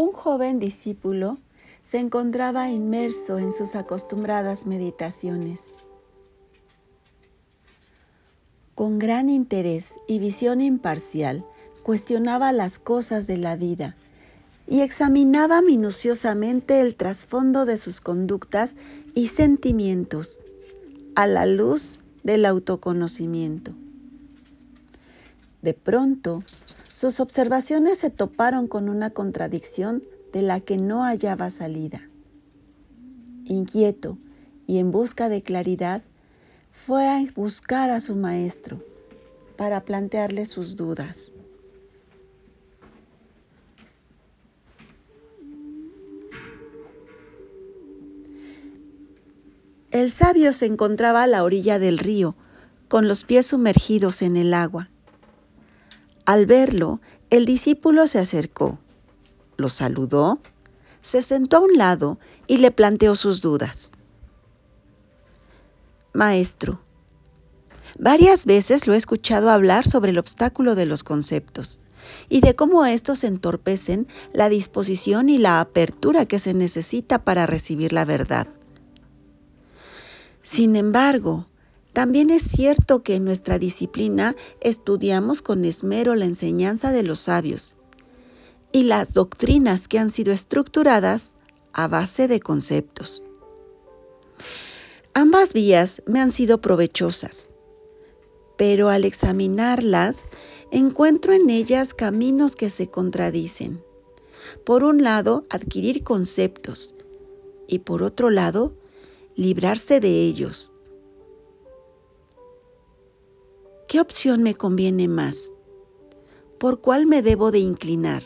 Un joven discípulo se encontraba inmerso en sus acostumbradas meditaciones. Con gran interés y visión imparcial, cuestionaba las cosas de la vida y examinaba minuciosamente el trasfondo de sus conductas y sentimientos a la luz del autoconocimiento. De pronto, sus observaciones se toparon con una contradicción de la que no hallaba salida. Inquieto y en busca de claridad, fue a buscar a su maestro para plantearle sus dudas. El sabio se encontraba a la orilla del río, con los pies sumergidos en el agua. Al verlo, el discípulo se acercó, lo saludó, se sentó a un lado y le planteó sus dudas. Maestro, varias veces lo he escuchado hablar sobre el obstáculo de los conceptos y de cómo estos entorpecen la disposición y la apertura que se necesita para recibir la verdad. Sin embargo, también es cierto que en nuestra disciplina estudiamos con esmero la enseñanza de los sabios y las doctrinas que han sido estructuradas a base de conceptos. Ambas vías me han sido provechosas, pero al examinarlas encuentro en ellas caminos que se contradicen. Por un lado, adquirir conceptos y por otro lado, librarse de ellos ¿Qué opción me conviene más? ¿Por cuál me debo de inclinar?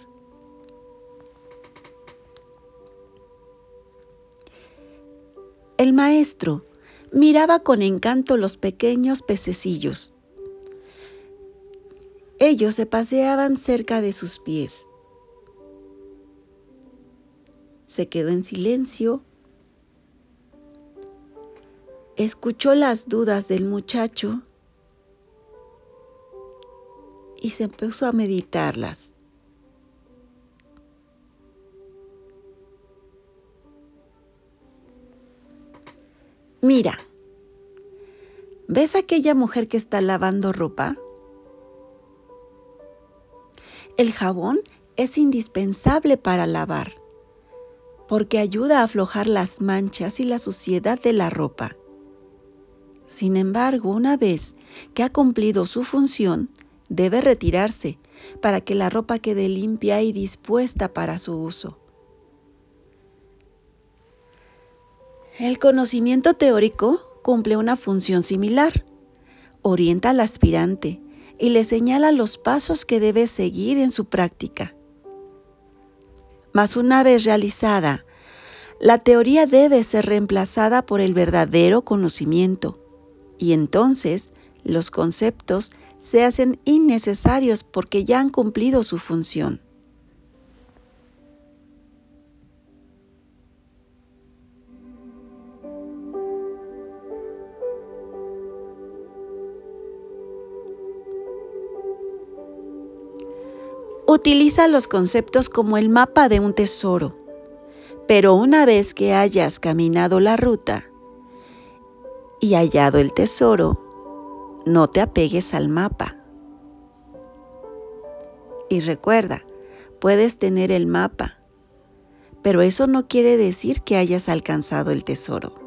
El maestro miraba con encanto los pequeños pececillos. Ellos se paseaban cerca de sus pies. Se quedó en silencio. Escuchó las dudas del muchacho y se empezó a meditarlas. Mira, ¿ves aquella mujer que está lavando ropa? El jabón es indispensable para lavar, porque ayuda a aflojar las manchas y la suciedad de la ropa. Sin embargo, una vez que ha cumplido su función, debe retirarse para que la ropa quede limpia y dispuesta para su uso. El conocimiento teórico cumple una función similar. Orienta al aspirante y le señala los pasos que debe seguir en su práctica. Mas una vez realizada, la teoría debe ser reemplazada por el verdadero conocimiento y entonces los conceptos se hacen innecesarios porque ya han cumplido su función. Utiliza los conceptos como el mapa de un tesoro, pero una vez que hayas caminado la ruta y hallado el tesoro, no te apegues al mapa. Y recuerda, puedes tener el mapa, pero eso no quiere decir que hayas alcanzado el tesoro.